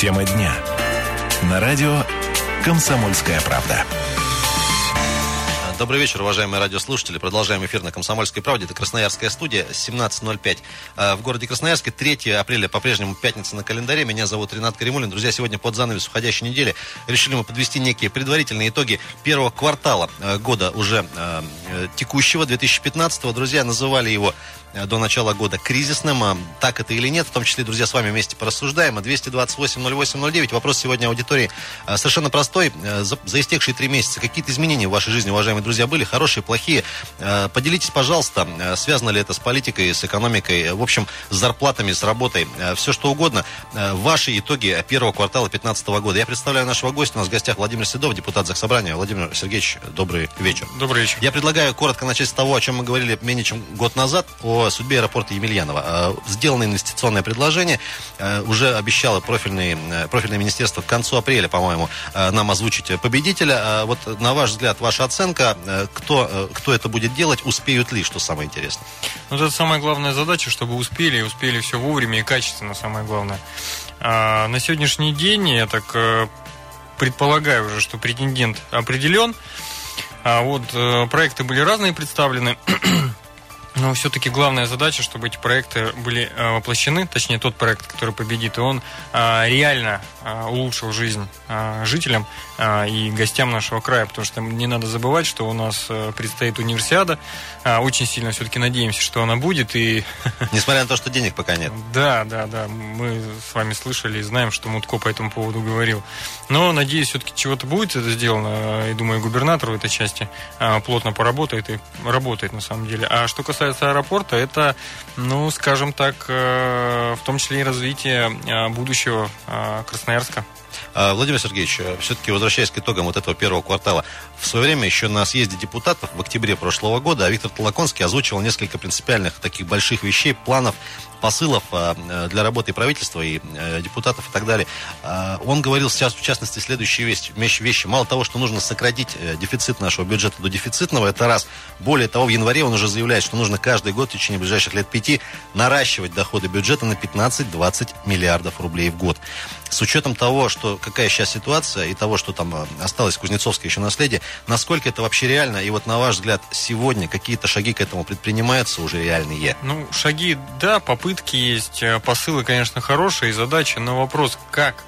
Тема дня. На радио «Комсомольская правда». Добрый вечер, уважаемые радиослушатели. Продолжаем эфир на «Комсомольской правде». Это Красноярская студия, 17.05. А, в городе Красноярске 3 апреля, по-прежнему пятница на календаре. Меня зовут Ренат Каримулин. Друзья, сегодня под занавес уходящей недели решили мы подвести некие предварительные итоги первого квартала а, года уже э, текущего, 2015 Друзья, называли его до начала года кризисным. А так это или нет, в том числе, друзья, с вами вместе порассуждаем. 228-08-09. Вопрос сегодня аудитории э, совершенно простой. Э, за, за истекшие три месяца какие-то изменения в вашей жизни, уважаемые друзья, были? Хорошие, плохие? Поделитесь, пожалуйста, связано ли это с политикой, с экономикой, в общем, с зарплатами, с работой, все что угодно. Ваши итоги первого квартала 2015 года. Я представляю нашего гостя. У нас в гостях Владимир Седов, депутат Заксобрания. Владимир Сергеевич, добрый вечер. Добрый вечер. Я предлагаю коротко начать с того, о чем мы говорили менее чем год назад, о судьбе аэропорта Емельянова. А, сделано инвестиционное предложение. А, уже обещало профильное, э, профильное министерство к концу апреля, по-моему, а, нам озвучить победителя. Вот на ваш взгляд, ваша оценка, э, кто, э, кто это будет делать, успеют ли, что самое интересное? Ну, это самая главная задача, чтобы успели, и успели все вовремя и качественно, самое главное. На сегодняшний день, я так предполагаю уже, что претендент определен. А вот проекты были разные представлены. Но все-таки главная задача, чтобы эти проекты были э, воплощены, точнее тот проект, который победит, и он э, реально э, улучшил жизнь жителям и гостям нашего края, потому что не надо забывать, что у нас предстоит универсиада. Очень сильно все-таки надеемся, что она будет. И... Несмотря на то, что денег пока нет. Да, да, да. Мы с вами слышали и знаем, что Мутко по этому поводу говорил. Но надеюсь, все-таки чего-то будет это сделано. И думаю, губернатор в этой части плотно поработает и работает на самом деле. А что касается аэропорта, это, ну, скажем так, э, в том числе и развитие э, будущего э, Красноярска. А, Владимир Сергеевич, все-таки возвращаясь к итогам вот этого первого квартала, в свое время еще на съезде депутатов в октябре прошлого года Виктор Толоконский озвучивал несколько принципиальных таких больших вещей, планов посылов э, для работы правительства и э, депутатов и так далее. А, он говорил сейчас, в частности, следующие вещи. вещи. Мало того, что нужно сократить э, дефицит нашего бюджета до дефицитного, это раз. Более того, в январе он уже заявляет, что нужно каждый год в течение ближайших лет пяти наращивать доходы бюджета на 15-20 миллиардов рублей в год. С учетом того, что какая сейчас ситуация и того, что там осталось Кузнецовское еще наследие, насколько это вообще реально? И вот на ваш взгляд, сегодня какие-то шаги к этому предпринимаются уже реальные? Ну, шаги, да, попытки есть, э, посылы, конечно, хорошие, задачи, но вопрос, как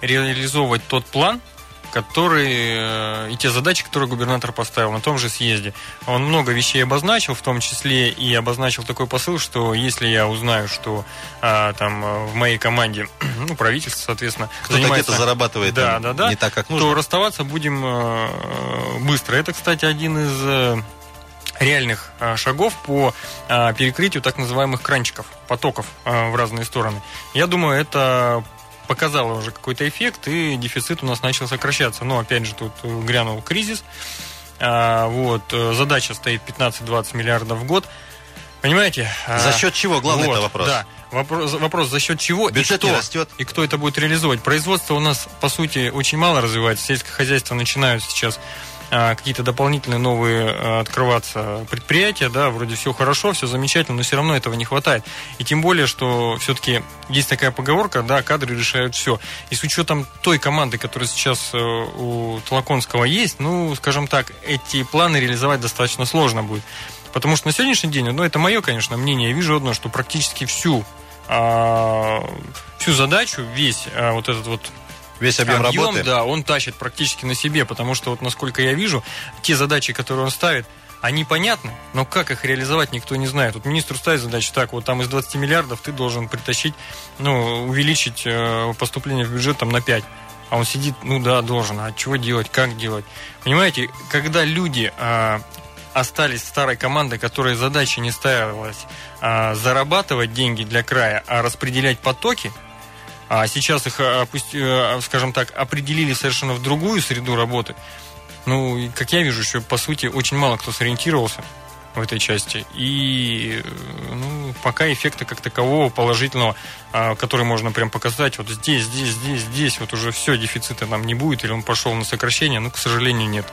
реализовывать тот план, который э, и те задачи, которые губернатор поставил на том же съезде. Он много вещей обозначил, в том числе и обозначил такой посыл, что если я узнаю, что а, там э, в моей команде, ну, правительство, соответственно, кто-то занимается, где-то зарабатывает да, да, да, не так, как нужно, то расставаться будем а, быстро. Это, кстати, один из реальных а, шагов по перекрытию так называемых кранчиков, потоков в разные стороны. Я думаю, это показало уже какой-то эффект, и дефицит у нас начал сокращаться. Но, опять же, тут грянул кризис. Вот, задача стоит 15-20 миллиардов в год. Понимаете? За счет чего? Главный вот, это вопрос. Да. Вопрос, вопрос, за счет чего Бюджет и кто, растет. и кто это будет реализовывать. Производство у нас, по сути, очень мало развивается. Сельское хозяйство начинают сейчас а, какие-то дополнительные новые а, открываться предприятия, да, вроде все хорошо, все замечательно, но все равно этого не хватает. И тем более, что все-таки есть такая поговорка, да, кадры решают все. И с учетом той команды, которая сейчас э, у Толоконского есть, ну, скажем так, эти планы реализовать достаточно сложно будет. Потому что на сегодняшний день, ну, это мое, конечно, мнение, я вижу одно, что практически всю, а, всю задачу, весь вот этот вот Весь объем, объем работы? да, он тащит практически на себе, потому что вот насколько я вижу, те задачи, которые он ставит, они понятны, но как их реализовать, никто не знает. Вот министру ставит задачу, так, вот там из 20 миллиардов ты должен притащить, ну, увеличить э, поступление в бюджет там на 5. А он сидит, ну да, должен, а чего делать, как делать? Понимаете, когда люди э, остались старой командой, которой задача не ставилась э, зарабатывать деньги для края, а распределять потоки – а сейчас их, э, э, скажем так, определили совершенно в другую среду работы. Ну, как я вижу, еще, по сути, очень мало кто сориентировался. В этой части. И ну, пока эффекта как такового положительного, а, который можно прям показать, вот здесь, здесь, здесь, здесь, вот уже все, дефицита нам не будет, или он пошел на сокращение, ну, к сожалению, нет.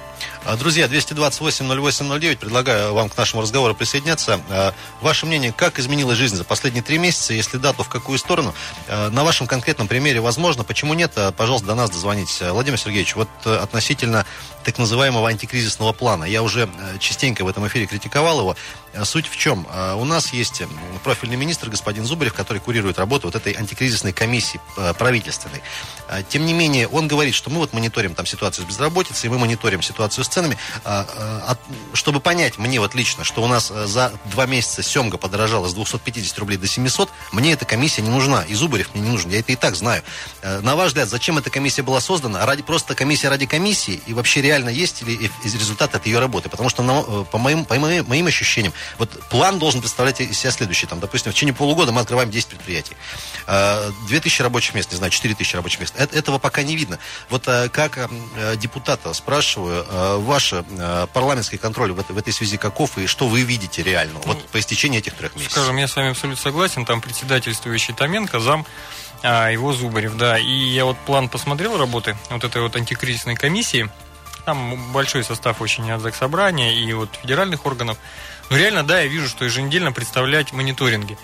А, друзья, 228-08-09, предлагаю вам к нашему разговору присоединяться. А, ваше мнение, как изменилась жизнь за последние три месяца? Если да, то в какую сторону? На вашем конкретном примере возможно, почему нет? Пожалуйста, до нас дозвонитесь. Владимир Сергеевич, вот э, относительно так называемого антикризисного плана, я уже э, частенько в этом эфире критиковал его. Э, суть в чем? У нас есть профильный министр, господин Зубарев, который курирует работу вот этой антикризисной комиссии правительственной. Тем не менее, он говорит, что мы вот мониторим там ситуацию с безработицей, мы мониторим ситуацию с ценами. Чтобы понять мне вот лично, что у нас за два месяца семга подорожала с 250 рублей до 700, мне эта комиссия не нужна, и Зубарев мне не нужен, я это и так знаю. На ваш взгляд, зачем эта комиссия была создана? Ради, просто комиссия ради комиссии? И вообще реально есть ли результат от ее работы? Потому что, э, по моим, по моим, моим ощущениям, вот план должен представлять из себя следующий. Там, допустим, в течение полугода мы открываем 10 предприятий. 2000 э, рабочих мест, не знаю, 4000 рабочих мест. Этого пока не видно. Вот э, как депутата спрашиваю, ваш парламентский контроль в этой, связи каков и что вы видите реально вот по истечении этих трех месяцев? Скажем, я с вами абсолютно согласен. Там председательствующий Томенко, зам его Зубарев, да. И я вот план посмотрел работы вот этой вот антикризисной комиссии. Там большой состав очень от Заксобрания и вот федеральных органов. Но реально, да, я вижу, что еженедельно представлять мониторинги.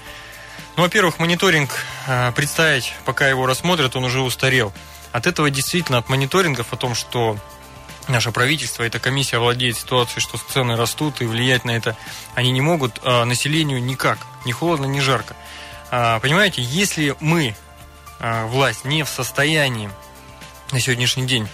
Ну, во-первых, мониторинг э, представить, пока его рассмотрят, он уже устарел. От этого действительно, от мониторингов о том, что наше правительство, эта комиссия владеет ситуацией, что цены растут, и влиять на это они не могут, а населению никак, ни холодно, ни жарко. А, понимаете, если мы а, власть не в состоянии на сегодняшний день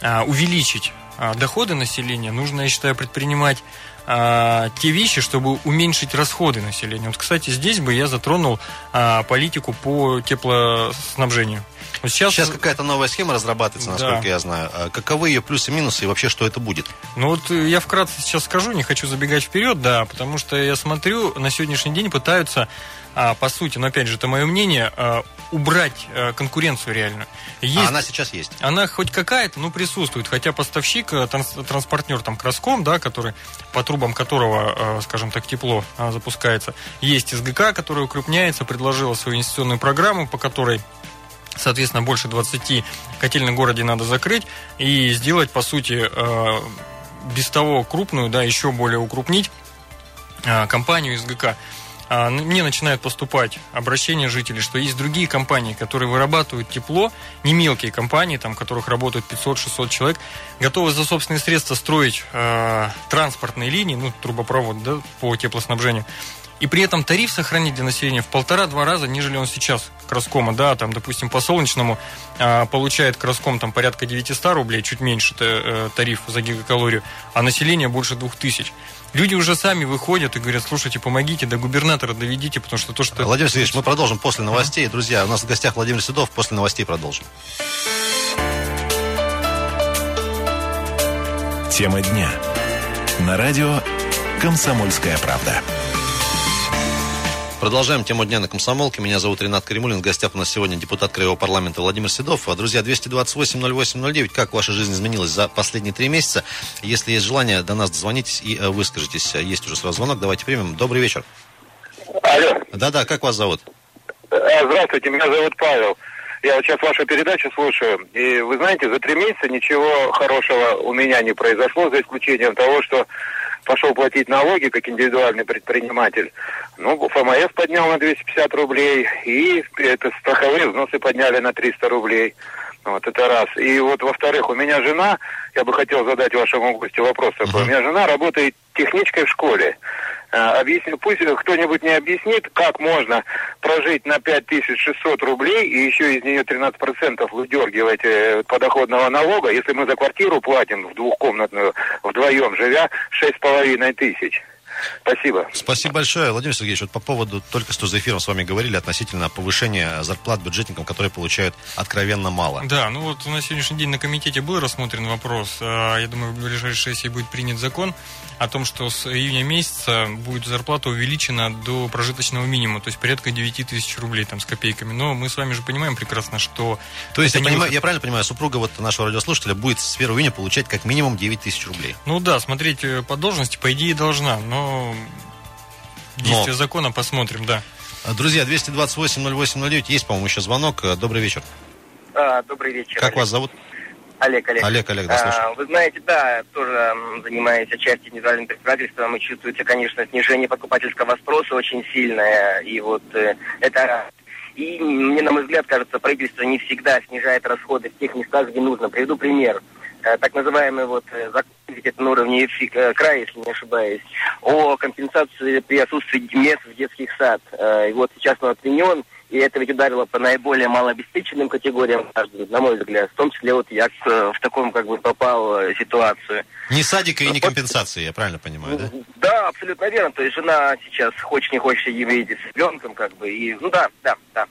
а, увеличить а, доходы населения, нужно, я считаю, предпринимать те вещи, чтобы уменьшить расходы населения. Вот, кстати, здесь бы я затронул политику по теплоснабжению. Сейчас сейчас какая-то новая схема разрабатывается, насколько да. я знаю. Каковы ее плюсы и минусы и вообще что это будет? Ну вот э, я вкратце сейчас скажу, не хочу забегать вперед, да, потому что я смотрю, на сегодняшний день пытаются а, по сути, но опять же, это мое мнение, а, убрать а, конкуренцию реально. Есть, а она сейчас есть? Она хоть какая-то, но присутствует. Хотя поставщик, э, транс, транспортер там Краском, да, который, по трубам которого, скажем так, тепло запускается, есть СГК, который укрупняется, предложила свою инвестиционную программу, по которой Соответственно, больше 20 котельных в городе надо закрыть и сделать, по сути, без того крупную, да, еще более укрупнить компанию СГК. А, мне начинают поступать обращения жителей, что есть другие компании, которые вырабатывают тепло, не мелкие компании, там, которых работают 500-600 человек, готовы за собственные средства строить э, транспортные линии, ну, трубопровод да, по теплоснабжению, и при этом тариф сохранить для населения в полтора-два раза, нежели он сейчас Краскома, да, там, допустим, по солнечному э, получает Краском там порядка 900 рублей, чуть меньше э, тариф за гигакалорию, а население больше 2000. Люди уже сами выходят и говорят, слушайте, помогите, до губернатора доведите, потому что то, что... Владимир Сергеевич, мы продолжим после новостей. Друзья, у нас в гостях Владимир Седов, после новостей продолжим. Тема дня. На радио «Комсомольская правда». Продолжаем тему дня на комсомолке. Меня зовут Ренат Каримулин. В гостях у нас сегодня депутат Краевого парламента Владимир Седов. А, друзья, 228-08-09. Как ваша жизнь изменилась за последние три месяца? Если есть желание, до нас дозвонитесь и э, выскажитесь. Есть уже сразу звонок. Давайте примем. Добрый вечер. Алло. Да-да, как вас зовут? Э, здравствуйте, меня зовут Павел. Я вот сейчас вашу передачу слушаю, и вы знаете, за три месяца ничего хорошего у меня не произошло, за исключением того, что пошел платить налоги как индивидуальный предприниматель. Ну, ФМС поднял на 250 рублей, и это страховые взносы подняли на 300 рублей. Вот это раз. И вот, во-вторых, у меня жена, я бы хотел задать вашему гостю вопрос такой. Uh-huh. У меня жена работает техничкой в школе. А, объясню, пусть кто-нибудь не объяснит, как можно прожить на 5600 рублей и еще из нее 13% выдергивать э, подоходного налога, если мы за квартиру платим в двухкомнатную вдвоем живя 6,5 тысяч. Спасибо. Спасибо большое. Владимир Сергеевич, вот по поводу, только что за эфиром с вами говорили относительно повышения зарплат бюджетникам, которые получают откровенно мало. Да, ну вот на сегодняшний день на комитете был рассмотрен вопрос. А, я думаю, в ближайшей сессии будет принят закон о том, что с июня месяца будет зарплата увеличена до прожиточного минимума, то есть порядка 9 тысяч рублей там с копейками. Но мы с вами же понимаем прекрасно, что... То есть, я, понимаю, выход... я правильно понимаю, супруга вот нашего радиослушателя будет с 1 июня получать как минимум 9 тысяч рублей? Ну да, смотреть э, по должности, по идее, должна. Но но действие Но. закона посмотрим, да. Друзья, 228-08-09, есть, по-моему, еще звонок. Э, Добрый вечер. А, добрый вечер. Как Олег. вас зовут? Олег, Олег. Олег, Олег, да, А. Вы знаете, да, тоже занимаюсь отчасти индивидуальным предпринимательством, и чувствуется, конечно, снижение покупательского спроса очень сильное, и вот э, это. И мне, на мой взгляд, кажется, правительство не всегда снижает расходы в тех местах, где нужно. Приведу пример. Э, Так называемый вот э, закон на уровне э, края, если не ошибаюсь, о компенсации при отсутствии мест в детских сад. И вот сейчас он отменен, и это ведь ударило по наиболее малообеспеченным категориям граждан, на мой взгляд. В том числе вот я в таком как бы попал ситуацию. Ни садика и Вот- компенсации, я правильно понимаю, да? Да, абсолютно верно. То есть жена сейчас хочешь не хочешь едет с ребенком, как бы, и ну да, да, да.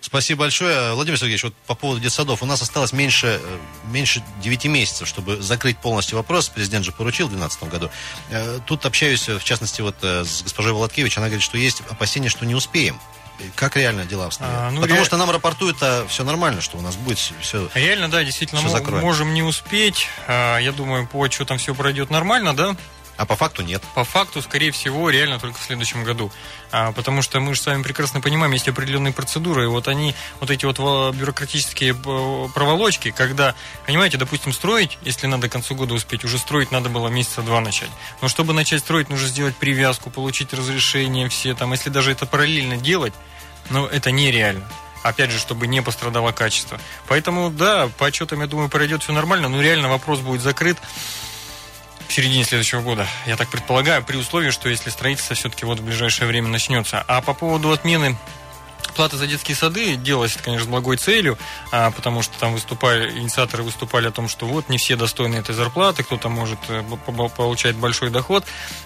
Спасибо большое. Владимир Сергеевич, вот по поводу детсадов. У нас осталось меньше, э, меньше 9 месяцев, чтобы закрыть полностью вопрос. Президент же поручил в 2012 году. Э, Тут общаюсь, в частности, вот э, с госпожой Володкевич. Она говорит, что есть опасения, что не успеем. Как реально дела обстоят? А, ну, Потому ре- что нам рапортуют, а все нормально, что у нас будет все... Реально, да, действительно, закроем. можем не успеть. А, Я думаю, по отчетам все пройдет нормально, да? А по факту нет. По факту, скорее всего, реально только в следующем году. А, потому что мы же с вами прекрасно понимаем, есть определенные процедуры, и вот они, вот эти вот во- бюрократические э, проволочки, когда, понимаете, допустим, строить, если надо к концу года успеть, уже строить надо было месяца два начать. Но чтобы начать строить, нужно сделать привязку, получить разрешение все там, если даже это параллельно делать, но это нереально. Опять же, чтобы не пострадало качество. Поэтому, да, по отчетам, я думаю, пройдет все нормально, но реально вопрос будет закрыт середине следующего года. Я так предполагаю, при условии, что если строительство все-таки вот в ближайшее время начнется. А по поводу отмены платы за детские сады делалось, это, конечно, с благой целью, а, потому что там выступали, инициаторы выступали о том, что вот не все достойны этой зарплаты, кто-то может э, получать большой доход.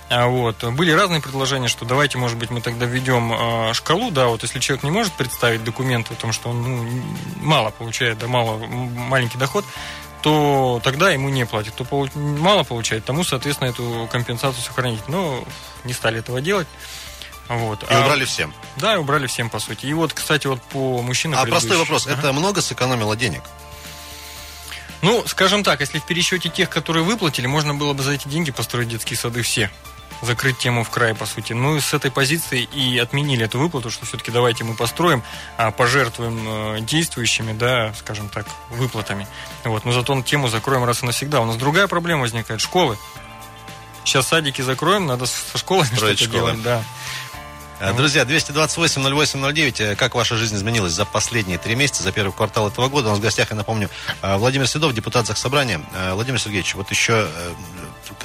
А, вот. Были разные предложения, что давайте, может быть, мы тогда введем э, шкалу, да, вот если человек не может представить документы о том, что он ну, мало получает, да, мало, маленький доход, то тогда ему не платят. Кто мало получает, тому, соответственно, эту компенсацию сохранить. Но не стали этого делать. Вот. И А- убрали всем. да, и убрали всем, по сути. И вот, кстати, вот по мужчинам... А простой вопрос. Ага. Это много сэкономило денег? Ну, скажем так, если в пересчете тех, которые выплатили, можно было бы за эти деньги построить детские сады все. Закрыть тему в край, по сути. Ну, и с этой позиции и отменили эту выплату, что все-таки давайте мы построим, а пожертвуем э, действующими, да, скажем так, выплатами. Вот, но зато тему закроем раз и навсегда. У нас другая проблема возникает. Школы. Сейчас садики закроем, надо со школами что-то школы. делать, да. Э, Друзья, 228-08-09, э, как ваша жизнь изменилась за последние три месяца, за первый квартал этого года? У нас в гостях, я напомню, э, Владимир Седов, депутат Заксобрания. Владимир Сергеевич, вот еще,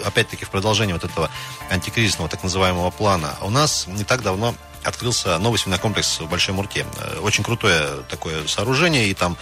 опять-таки, в продолжение вот этого антикризисного так называемого плана. У нас не так давно открылся новый свинокомплекс в Большой Мурке. Очень крутое такое сооружение, и там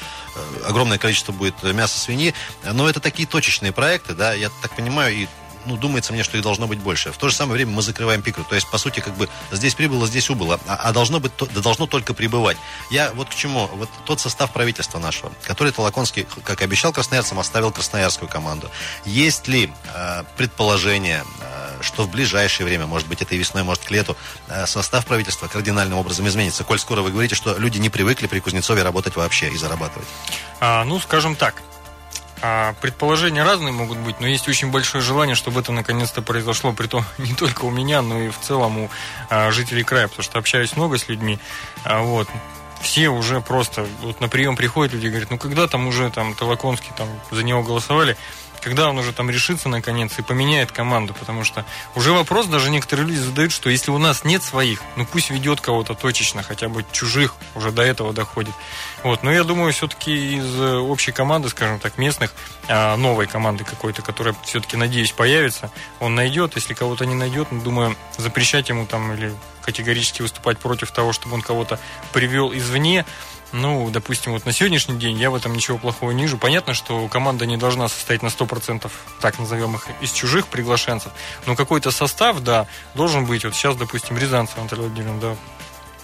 огромное количество будет мяса свиньи. Но это такие точечные проекты, да, я так понимаю, и ну, думается мне, что их должно быть больше. В то же самое время мы закрываем пикру. То есть, по сути, как бы здесь прибыло, здесь убыло. А, а должно быть, то- да должно только прибывать. Я вот к чему? Вот тот состав правительства нашего, который Толоконский, как обещал красноярцам, оставил красноярскую команду. Есть ли э, предположение, э, что в ближайшее время, может быть, этой весной, может, к лету, э, состав правительства кардинальным образом изменится? Коль скоро вы говорите, что люди не привыкли при Кузнецове работать вообще и зарабатывать. А, ну, скажем так, предположения разные могут быть, но есть очень большое желание, чтобы это наконец-то произошло, при том не только у меня, но и в целом у а, жителей края, потому что общаюсь много с людьми, а, вот, все уже просто, вот на прием приходят люди говорят, ну когда там уже там Толоконский, там за него голосовали, когда он уже там решится наконец и поменяет команду, потому что уже вопрос даже некоторые люди задают, что если у нас нет своих, ну пусть ведет кого-то точечно, хотя бы чужих, уже до этого доходит. Вот, но я думаю, все-таки из э, общей команды, скажем так, местных, а, новой команды какой-то, которая все-таки, надеюсь, появится, он найдет. Если кого-то не найдет, ну, думаю, запрещать ему там или категорически выступать против того, чтобы он кого-то привел извне, ну, допустим, вот на сегодняшний день я в этом ничего плохого не вижу. Понятно, что команда не должна состоять на 100%, так назовем их, из чужих приглашенцев. Но какой-то состав, да, должен быть. Вот сейчас, допустим, Рязанцев Анатолий Владимирович, да,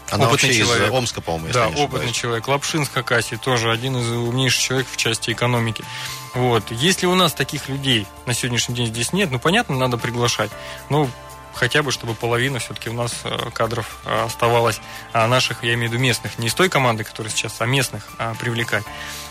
Она Опытный вообще человек. из Омска, по-моему, да, не ошибаюсь. опытный человек. Лапшинск Хакасий тоже один из умнейших человек в части экономики. Вот. Если у нас таких людей на сегодняшний день здесь нет, ну, понятно, надо приглашать. Ну, хотя бы, чтобы половина все-таки у нас э, кадров э, оставалась а наших, я имею в виду местных, не из той команды, которая сейчас, а местных а, привлекать.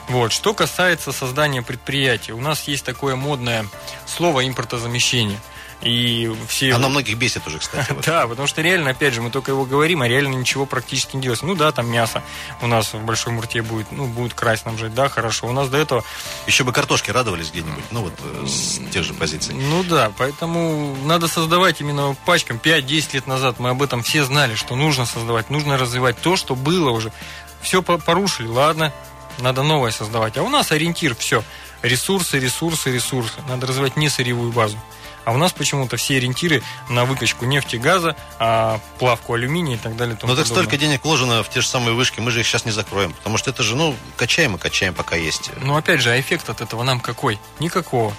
Вот. Что касается создания предприятий, у нас есть такое модное слово импортозамещение. И все... Оно многих бесит уже, кстати. вот. Да, потому что реально, опять же, мы только его говорим, а реально ничего практически не делается. Ну да, там мясо у нас в Большой Мурте будет, ну, будет красть нам жить, да, хорошо. У нас до этого Еще бы картошки радовались где-нибудь, ну вот э, с тех же позиций. Ну да, поэтому надо создавать именно пачкам. 5-10 лет назад мы об этом все знали, что нужно создавать, нужно развивать то, что было уже. Все по- порушили, ладно, надо новое создавать. А у нас ориентир все. Ресурсы, ресурсы, ресурсы. Надо развивать не сырьевую базу. А у нас почему-то все ориентиры на выкачку нефти, газа, а, плавку алюминия и так далее. Но Ну, так подобное. столько денег вложено в те же самые вышки, мы же их сейчас не закроем. Потому что это же, ну, качаем и качаем, пока есть. Но опять же, а эффект от этого нам какой? Никакого.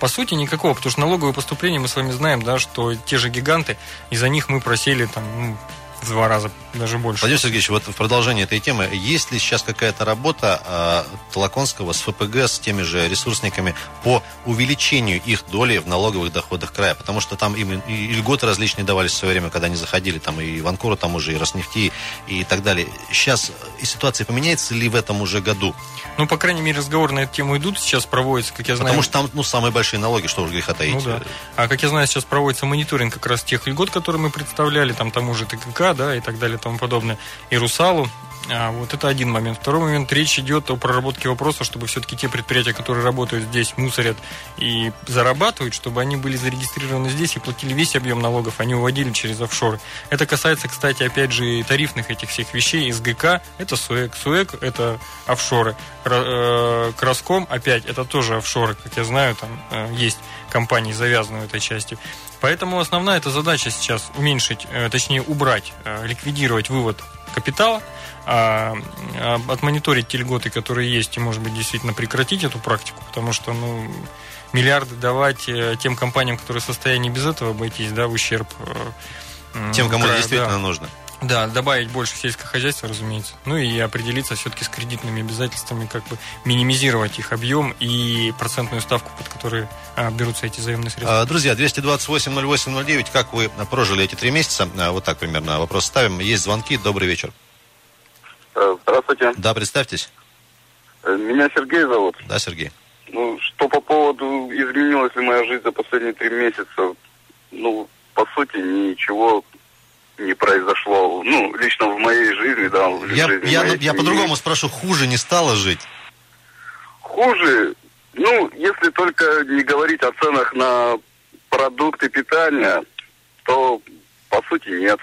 По сути, никакого, потому что налоговые поступления мы с вами знаем, да, что те же гиганты, из-за них мы просели там ну, в два раза, даже больше. Владимир Сергеевич, вот в продолжение этой темы, есть ли сейчас какая-то работа э, Толоконского с ФПГ, с теми же ресурсниками по увеличению их доли в налоговых доходах края? Потому что там им и и льготы различные давались в свое время, когда они заходили, там и Иванкору, там уже и Роснефти и так далее. Сейчас и ситуация поменяется ли в этом уже году? Ну, по крайней мере, разговоры на эту тему идут, сейчас проводится, как я знаю. Потому что там, ну, самые большие налоги, что уж греха таить. Ну да. А как я знаю, сейчас проводится мониторинг как раз тех льгот, которые мы представляли, там тому же ТКК, да, и так далее, и тому подобное, и Русалу. А, вот это один момент. Второй момент, речь идет о проработке вопроса, чтобы все-таки те предприятия, которые работают здесь, мусорят и зарабатывают, чтобы они были зарегистрированы здесь и платили весь объем налогов, они уводили через офшоры. Это касается, кстати, опять же, тарифных этих всех вещей. СГК – это СУЭК, СУЭК – это офшоры. Э, Краском, опять, это тоже офшоры, как я знаю, там э, есть компании, завязанные в этой части. Поэтому основная эта задача сейчас уменьшить, э, точнее убрать, э, ликвидировать вывод капитала, а, а, отмониторить те льготы, которые есть, и, может быть, действительно прекратить эту практику, потому что, ну, миллиарды давать э, тем компаниям, которые в состоянии без этого обойтись, да, в ущерб Тем, кому это краю, действительно да. нужно. Да, добавить больше сельское хозяйство, разумеется. Ну и определиться все-таки с кредитными обязательствами, как бы минимизировать их объем и процентную ставку, под которую а, берутся эти заемные средства. А, Друзья, 228-08-09, как вы прожили эти три месяца? А, Вот так примерно вопрос ставим. Есть звонки. Добрый вечер. Э, Здравствуйте. Да, представьтесь. Э, Меня Сергей зовут. Да, Сергей. Ну, что по поводу изменилась ли моя жизнь за последние три месяца? Ну, по сути, ничего не произошло. Ну, лично в моей жизни, да, в Я, жизни я, моей я по-другому спрошу, хуже не стало жить? Хуже, ну, если только не говорить о ценах на продукты питания, то, по сути, нет.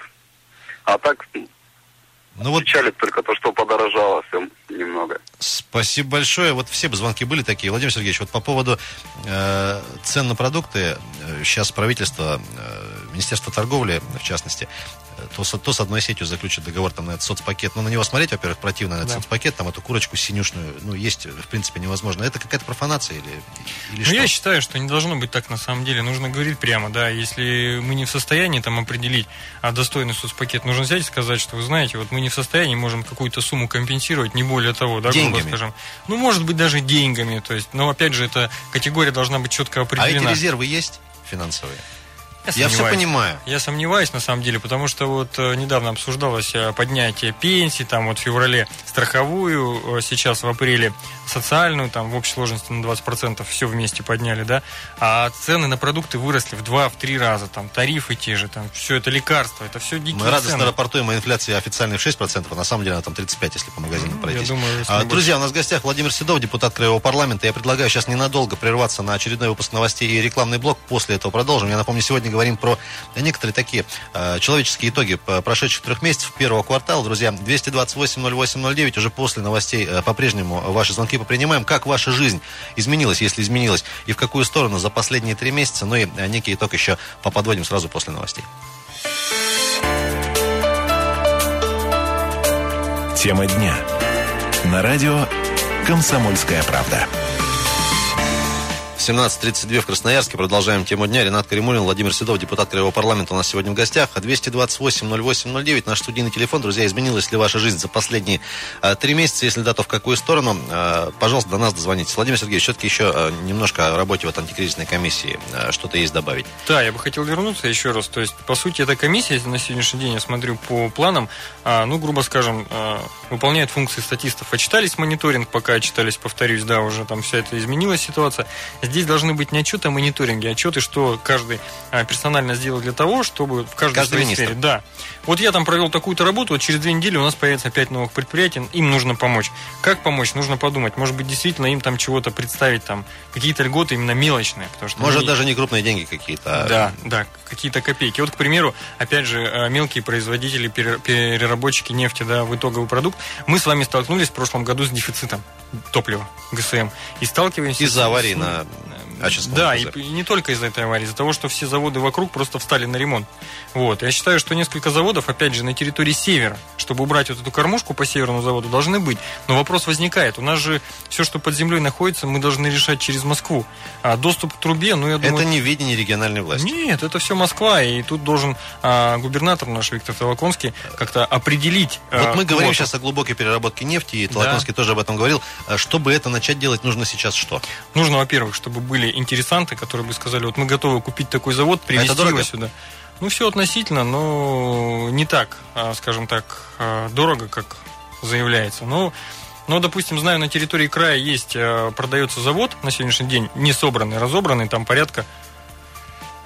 А так, Ну вот печалит только то, что подорожало все немного. Спасибо большое. Вот все бы звонки были такие. Владимир Сергеевич, вот по поводу э, цен на продукты, э, сейчас правительство, э, Министерство торговли, в частности, то, с- то с одной сетью заключит договор там, на этот соцпакет. Ну, на него смотреть, во-первых, противно, на этот Да. соцпакет, там эту курочку синюшную, ну, есть, в принципе, невозможно. Это какая-то профанация или, или Ну, что? я считаю, что не должно быть так на самом деле. Нужно говорить прямо, да. Если мы не в состоянии там определить а, достойный соцпакет, нужно взять и сказать, что вы знаете, вот мы не в состоянии, можем какую-то сумму компенсировать, не более того, да, грубо Деньгами. скажем. Ну, может быть, даже деньгами. То есть, но опять же, эта категория должна быть четко а эти определена. резервы есть финансовые? Я все сомневаюсь. понимаю. Я сомневаюсь, на самом деле, потому что вот э, недавно обсуждалось э, поднятие пенсий, там вот в феврале страховую, э, сейчас в апреле социальную, там в общей сложности на 20% все вместе подняли, да, а цены на продукты выросли в 2-3 раза, там тарифы те же, там все это лекарства, это все дикие Мы радостно цены. рапортуем о инфляции официальной в 6%, а на самом деле она там 35, если по магазинам Ну, пройтись. я думаю, А. Друзья, у нас в гостях Владимир Седов, депутат Краевого парламента. Я предлагаю сейчас ненадолго прерваться на очередной выпуск новостей и рекламный блок. После этого продолжим. Я напомню, сегодня говорим про некоторые такие э, человеческие итоги прошедших трех месяцев первого квартала. Друзья, 228-08-09, уже после новостей э, по-прежнему ваши звонки попринимаем. Как ваша жизнь изменилась, если изменилась, и в какую сторону за последние три месяца? Ну и э, некий итог еще поподводим сразу после новостей. Тема дня. На радио «Комсомольская правда». 17.32 в Красноярске. Продолжаем тему дня. Ренат Каримулин, Владимир Седов, депутат Краевого парламента у нас сегодня в гостях. А 228-08-09, наш студийный телефон. Друзья, изменилась ли ваша жизнь за последние а, три месяца? Если да, то в какую сторону? А, пожалуйста, до нас дозвонитесь. Владимир Сергеевич, все-таки еще а, немножко о работе вот антикризисной комиссии. А, что-то есть добавить? Да, я бы хотел вернуться еще раз. То есть, по сути, эта комиссия если на сегодняшний день, я смотрю по планам, а, ну, грубо скажем, а, выполняет функции статистов. Отчитались мониторинг, пока отчитались, повторюсь, да, уже там вся это изменилась ситуация. Здесь здесь должны быть не отчеты, мониторинги, а отчеты, что каждый а, персонально сделал для того, чтобы в каждой своей сфере. Да. Вот я там провел такую-то работу, вот через две недели у нас появится опять новых предприятий, им нужно помочь. Как помочь? Нужно подумать. Может быть, действительно им там чего-то представить, там какие-то льготы именно мелочные. Потому что Может, они- даже не крупные деньги какие-то. а да, да, какие-то копейки. Вот, к примеру, опять же, э, мелкие производители, пере- переработчики нефти, да, в итоговый продукт. Мы с вами столкнулись в прошлом году с дефицитом топлива ГСМ. И сталкиваемся... Из-за с- аварии Ачинском Да, и, и не только из-за этой аварии, из-за того, что все заводы вокруг просто встали на ремонт. Вот. Я считаю, что несколько заводов, опять же, на территории севера, чтобы убрать вот эту кормушку по северному заводу, должны быть. Но вопрос возникает. У нас же все, что под землей находится, мы должны решать через Москву. А доступ к трубе, ну, я думаю... Это не видение региональной власти. Нет, это все Москва, и тут должен а, губернатор наш Виктор Толоконский как-то определить. а, Вот мы говорим квоту. сейчас о глубокой переработке нефти, и Толоконский тоже об этом говорил. А Чтобы это начать делать, нужно сейчас что? Нужно, во-первых, чтобы были интересанты, которые бы сказали, вот мы готовы купить такой завод, привезти А его сюда. Ну, все относительно, но не так, а, скажем так, а, дорого, как заявляется. Но, но, допустим, знаю, на территории края есть, а, продается завод на сегодняшний день, не собранный, разобранный, там порядка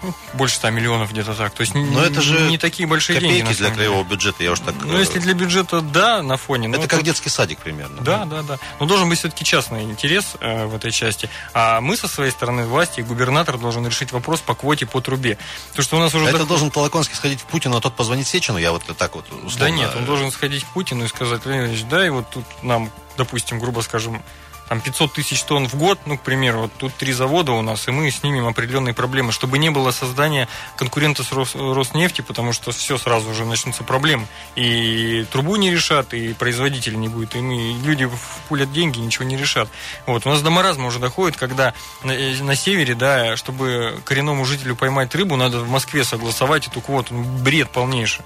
ну, больше 100 миллионов где-то так. То есть Но не, это же не такие большие деньги. Копейки на для краевого бюджета, я уж так... Ну, если для бюджета, да, на фоне. Это как тут- детский садик примерно. Да, да, да. Но должен быть все-таки частный интерес э, в этой части. А мы со своей стороны власти, губернатор должен решить вопрос по квоте по трубе. Потому что у нас уже... Это дох- должен Толоконский сходить в Путину, а тот позвонить Сечину, я вот так вот условно... Да нет, он должен сходить к Путину и сказать, Леонид Ильич, дай вот тут нам, допустим, грубо скажем, там 500 тысяч тонн в год, ну, к примеру, вот тут три завода у нас, и мы снимем определенные проблемы, чтобы не было создания конкурента с Рос- Роснефти, потому что все сразу уже начнутся проблемы. И трубу не решат, и производитель не будет, и мы, люди пулят деньги, ничего не решат. Вот, у нас до маразма уже доходит, когда на, э, на севере, да, чтобы коренному жителю поймать рыбу, надо в Москве согласовать эту квоту. Ну, бред полнейший.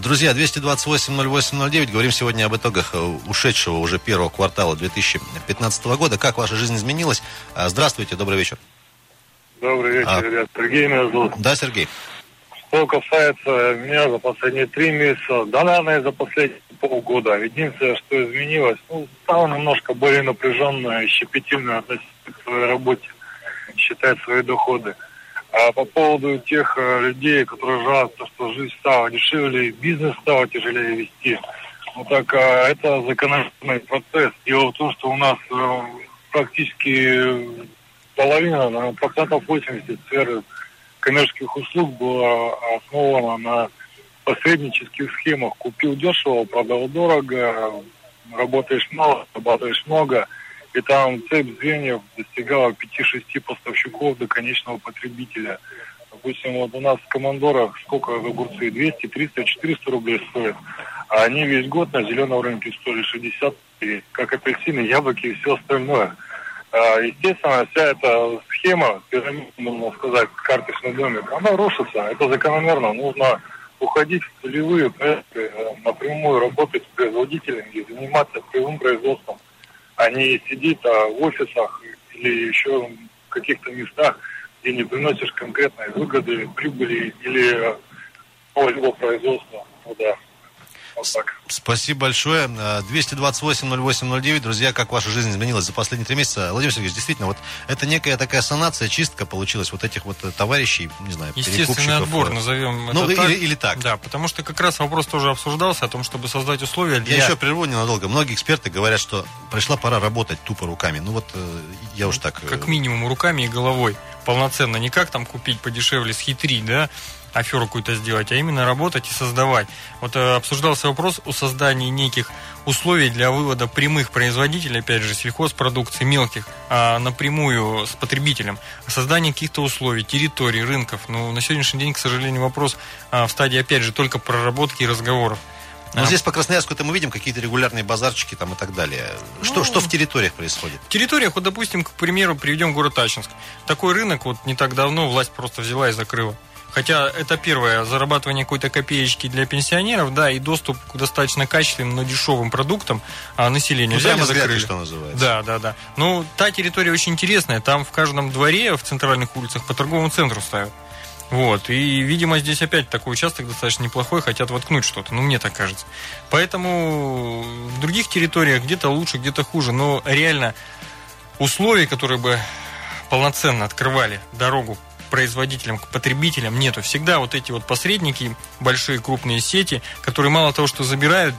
Друзья, 228-08-09, говорим сегодня об итогах э, ушедшего уже первого квартала 2015 года. Как ваша жизнь изменилась? А, Здравствуйте, добрый вечер. Добрый вечер, А. ребят. Сергей меня зовут. Да, Сергей? Что касается меня за последние три месяца, да, наверное, за последние полгода. Единственное, что изменилось, ну, стало немножко более напряженно и щепетильно относиться к своей работе, считать свои доходы. А по поводу тех э, людей, которые жалуются, что жизнь стала дешевле, бизнес стал тяжелее вести, ну так а, это закономерный процесс. Дело в том, что у нас э, практически половина, наверное, процентов 80 сферы коммерческих услуг была основана на посреднических схемах. Купил дешево, продал дорого, работаешь мало, работаешь много. И там цепь звеньев достигала 5-6 поставщиков до конечного потребителя. Допустим, вот у нас в командорах сколько огурцы? 200, 300, 400 рублей стоят. А они весь год на зеленом рынке стоили 60 рублей, как апельсины, яблоки и все остальное. А, Естественно, вся эта схема, пирамида, можно сказать, карточный домик, она рушится. Это закономерно. Нужно уходить в целевые проекты, э, напрямую работать с производителями и заниматься прямым производством, а не сидеть а, в офисах или еще в каких-то местах, где не приносишь конкретной выгоды, прибыли или э, производства. Ну да. Вот так. Спасибо большое. Э, 228-08-09. Друзья, как ваша жизнь изменилась за последние три месяца? Владимир Сергеевич, действительно, вот это некая такая санация, чистка получилась вот этих вот э, товарищей, не знаю, Естественный перекупщиков, отбор, э, назовем Ну, это или, так. или так. Да, потому что как раз вопрос тоже обсуждался о том, чтобы создать условия для... Я еще прерву ненадолго. Многие эксперты говорят, что пришла пора работать тупо руками. Ну вот э, я уж так... э, Как минимум руками и головой. Полноценно. Не как там купить подешевле, схитрить, да, аферу какую-то сделать, а именно работать и создавать. Вот э, обсуждался вопрос о создании неких условий для вывода прямых производителей, опять же, сельхозпродукции мелких, а напрямую с потребителем. Создание каких-то условий, территорий, рынков. Но на сегодняшний день, к сожалению, вопрос а, в стадии, опять же, только проработки и разговоров. Но А, здесь по Красноярску это мы видим какие-то регулярные базарчики там и так далее. Что, Ну, что в территориях происходит? В территориях, вот, допустим, к примеру, приведем город Ачинск. Такой рынок вот не так давно власть просто взяла и закрыла. Хотя это первое, зарабатывание какой-то копеечки для пенсионеров, да, и доступ к достаточно качественным, но дешевым продуктам а, населению. Ну, взгляд, закрыли. что называется. Да, да, да. Ну, та территория очень интересная. Там в каждом дворе, в центральных улицах по торговому центру ставят. Вот. И, видимо, здесь опять такой участок достаточно неплохой, хотят воткнуть что-то. Ну, мне так кажется. Поэтому в других территориях где-то лучше, где-то хуже. Но реально условий, которые бы полноценно открывали дорогу производителям, к потребителям нету. Всегда вот эти вот посредники, большие крупные сети, которые мало того, что забирают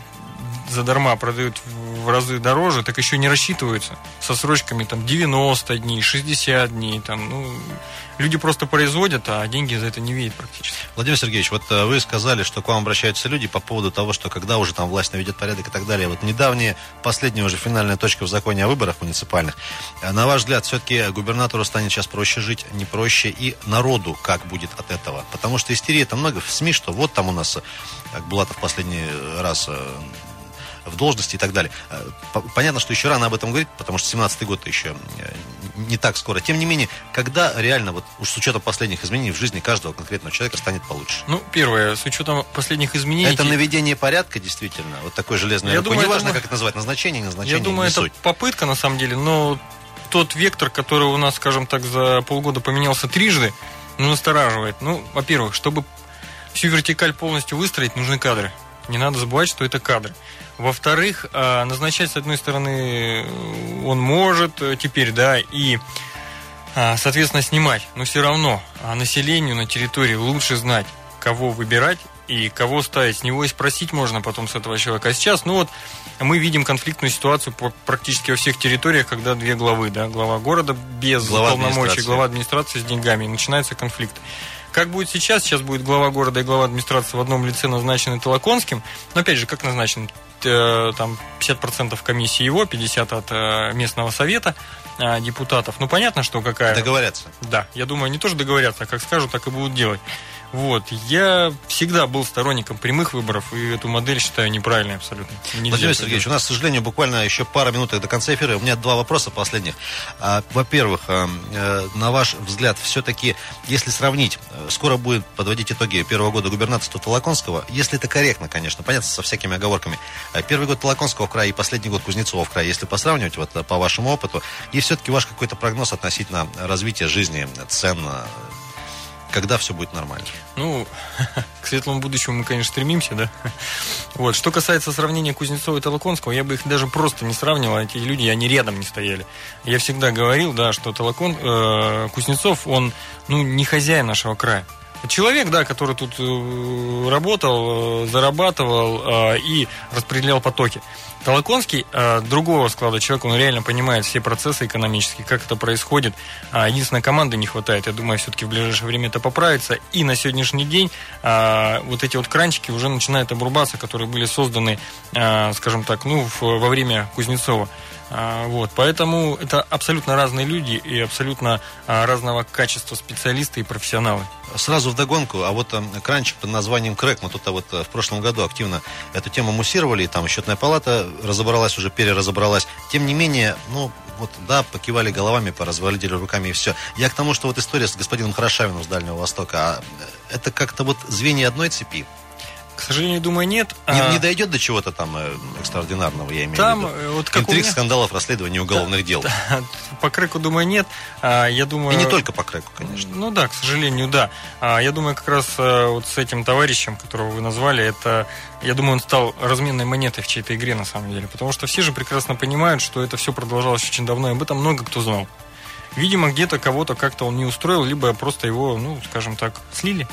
задарма, продают в разы дороже, так еще не рассчитываются со срочками там 90 дней, 60 дней. Там, ну, люди просто производят, а деньги за это не видят практически. Владимир Сергеевич, вот э, вы сказали, что к вам обращаются люди по поводу того, что когда уже там власть наведет порядок и так далее. Вот недавняя, последняя уже финальная точка в законе о выборах муниципальных. Э, на ваш взгляд, все-таки губернатору станет сейчас проще жить, не проще, и народу как будет от этого? Потому что истерии это много в СМИ, что вот там у нас, э, как Булатов последний раз в должности и так далее. Э, понятно, что еще рано об этом говорить, потому что 17-й год еще э, не так скоро. Тем не менее, когда реально, вот уж с учетом последних изменений в жизни каждого конкретного человека станет получше? Ну, первое, с учетом последних изменений... Это наведение порядка, действительно, вот такой железный Я думаю, Неважно, это... как это называть, назначение, назначение, Я думаю, это суть. попытка, на самом деле, но тот вектор, который у нас, скажем так, за полгода поменялся трижды, ну, настораживает. Ну, во-первых, чтобы всю вертикаль полностью выстроить, нужны кадры. Не надо забывать, что это кадры. Во-вторых, а, назначать, с одной стороны, он может э, теперь, да, и, а, соответственно, снимать. Но все равно а, населению на территории лучше знать, кого выбирать и кого ставить. С него и спросить можно потом с этого человека. А сейчас, ну вот, мы видим конфликтную ситуацию практически во всех территориях, когда две главы, да, глава города без глава полномочий, глава администрации с деньгами, и начинается конфликт. Как будет сейчас? Сейчас будет глава города и глава администрации в одном лице назначены Толоконским. Но опять же, как назначен? Э, там 50% комиссии его, 50% от э, местного совета э, депутатов. Ну, понятно, что какая... Договорятся. Да, я думаю, не тоже договорятся, как скажут, так и будут делать. Вот. Я всегда был сторонником прямых выборов, и эту модель считаю неправильной абсолютно. Нельзя Владимир Сергеевич, у нас, к сожалению, буквально еще пара минут до конца эфира. У меня два вопроса последних. А, во-первых, а, э, на ваш взгляд, все-таки, если сравнить, э, скоро будет подводить итоги первого года губернаторства Толоконского, если это корректно, конечно, понятно, со всякими оговорками. А, первый год Толоконского в крае и последний год Кузнецова в крае, если посравнивать вот по вашему опыту, и все-таки ваш какой-то прогноз относительно развития жизни, цен, когда все будет нормально? Ну, к светлому будущему мы, конечно, стремимся, да. Вот. Что касается сравнения Кузнецова и Толоконского, я бы их даже просто не сравнивал. Эти люди, они рядом не стояли. Я всегда говорил, да, что Толокон, э, Кузнецов, он, ну, не хозяин нашего края. Человек, да, который тут э, работал, э, зарабатывал э, и распределял потоки. Толоконский другого склада человек, он реально понимает все процессы экономические, как это происходит. А, единственной команды не хватает. Я думаю, все-таки в ближайшее время это поправится. И на сегодняшний день вот эти вот кранчики уже начинают обрубаться, которые были созданы, скажем так, ну, во время Кузнецова. А, вот, поэтому это абсолютно разные люди и абсолютно а, разного качества специалисты и профессионалы. Сразу в догонку, а вот э, кранчик под названием Крэк, мы тут а, вот э, в прошлом году активно эту тему муссировали, и там счетная палата разобралась, уже переразобралась. Тем не менее, ну, вот, да, покивали головами, поразвалили руками и все. Я к тому, что вот история с господином Хорошавиным с Дальнего Востока, а это как-то вот звенья одной цепи. К сожалению, думаю, нет. Не, а... не дойдет до чего-то там э, экстраординарного, я имею там, в виду. Э, вот Интриг, меня... скандалов, расследований уголовных да, дел. Да, по креку, думаю, нет. А, я думаю... И не только по креку, конечно. Ну да, к сожалению, да. А, я думаю, как раз э, вот с этим товарищем, которого вы назвали, это, я думаю, он стал разменной монетой в чьей-то игре, на самом деле. Потому что все же прекрасно понимают, что это все продолжалось очень давно, и об этом много кто знал. Видимо, где-то кого-то как-то он не устроил, либо просто его, ну, скажем так, слили.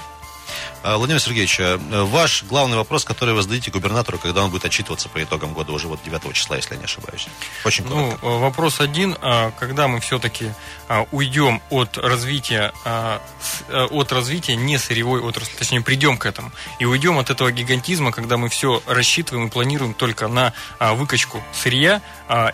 А, Владимир Сергеевич, э, ваш главный вопрос, который вы зададите губернатору, когда он будет отчитываться по итогам года, уже вот 9 числа, если я не ошибаюсь. Очень ну, коротко. Ну, вопрос один. А, когда мы все-таки уйдем от развития, от развития не сырьевой отрасли, точнее, придем к этому, и уйдем от этого гигантизма, когда мы все рассчитываем и планируем только на выкачку сырья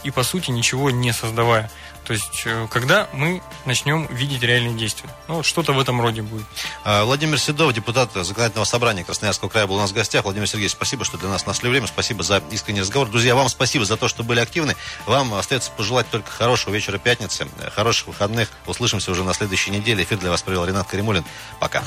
и, по сути, ничего не создавая. То есть, э, когда мы начнем видеть реальные действия. Ну, вот что-то в этом роде будет. А, Владимир Седов, депутат Законодательного собрания Красноярского края, был у нас в гостях. Владимир Сергеевич, спасибо, что для нас нашли время. Спасибо за искренний разговор. Друзья, вам спасибо за то, что были активны. Вам остается пожелать только хорошего вечера пятницы, хороших выходных. Услышимся уже на следующей неделе. Эфир для вас провел Ренат Каримулин. Пока.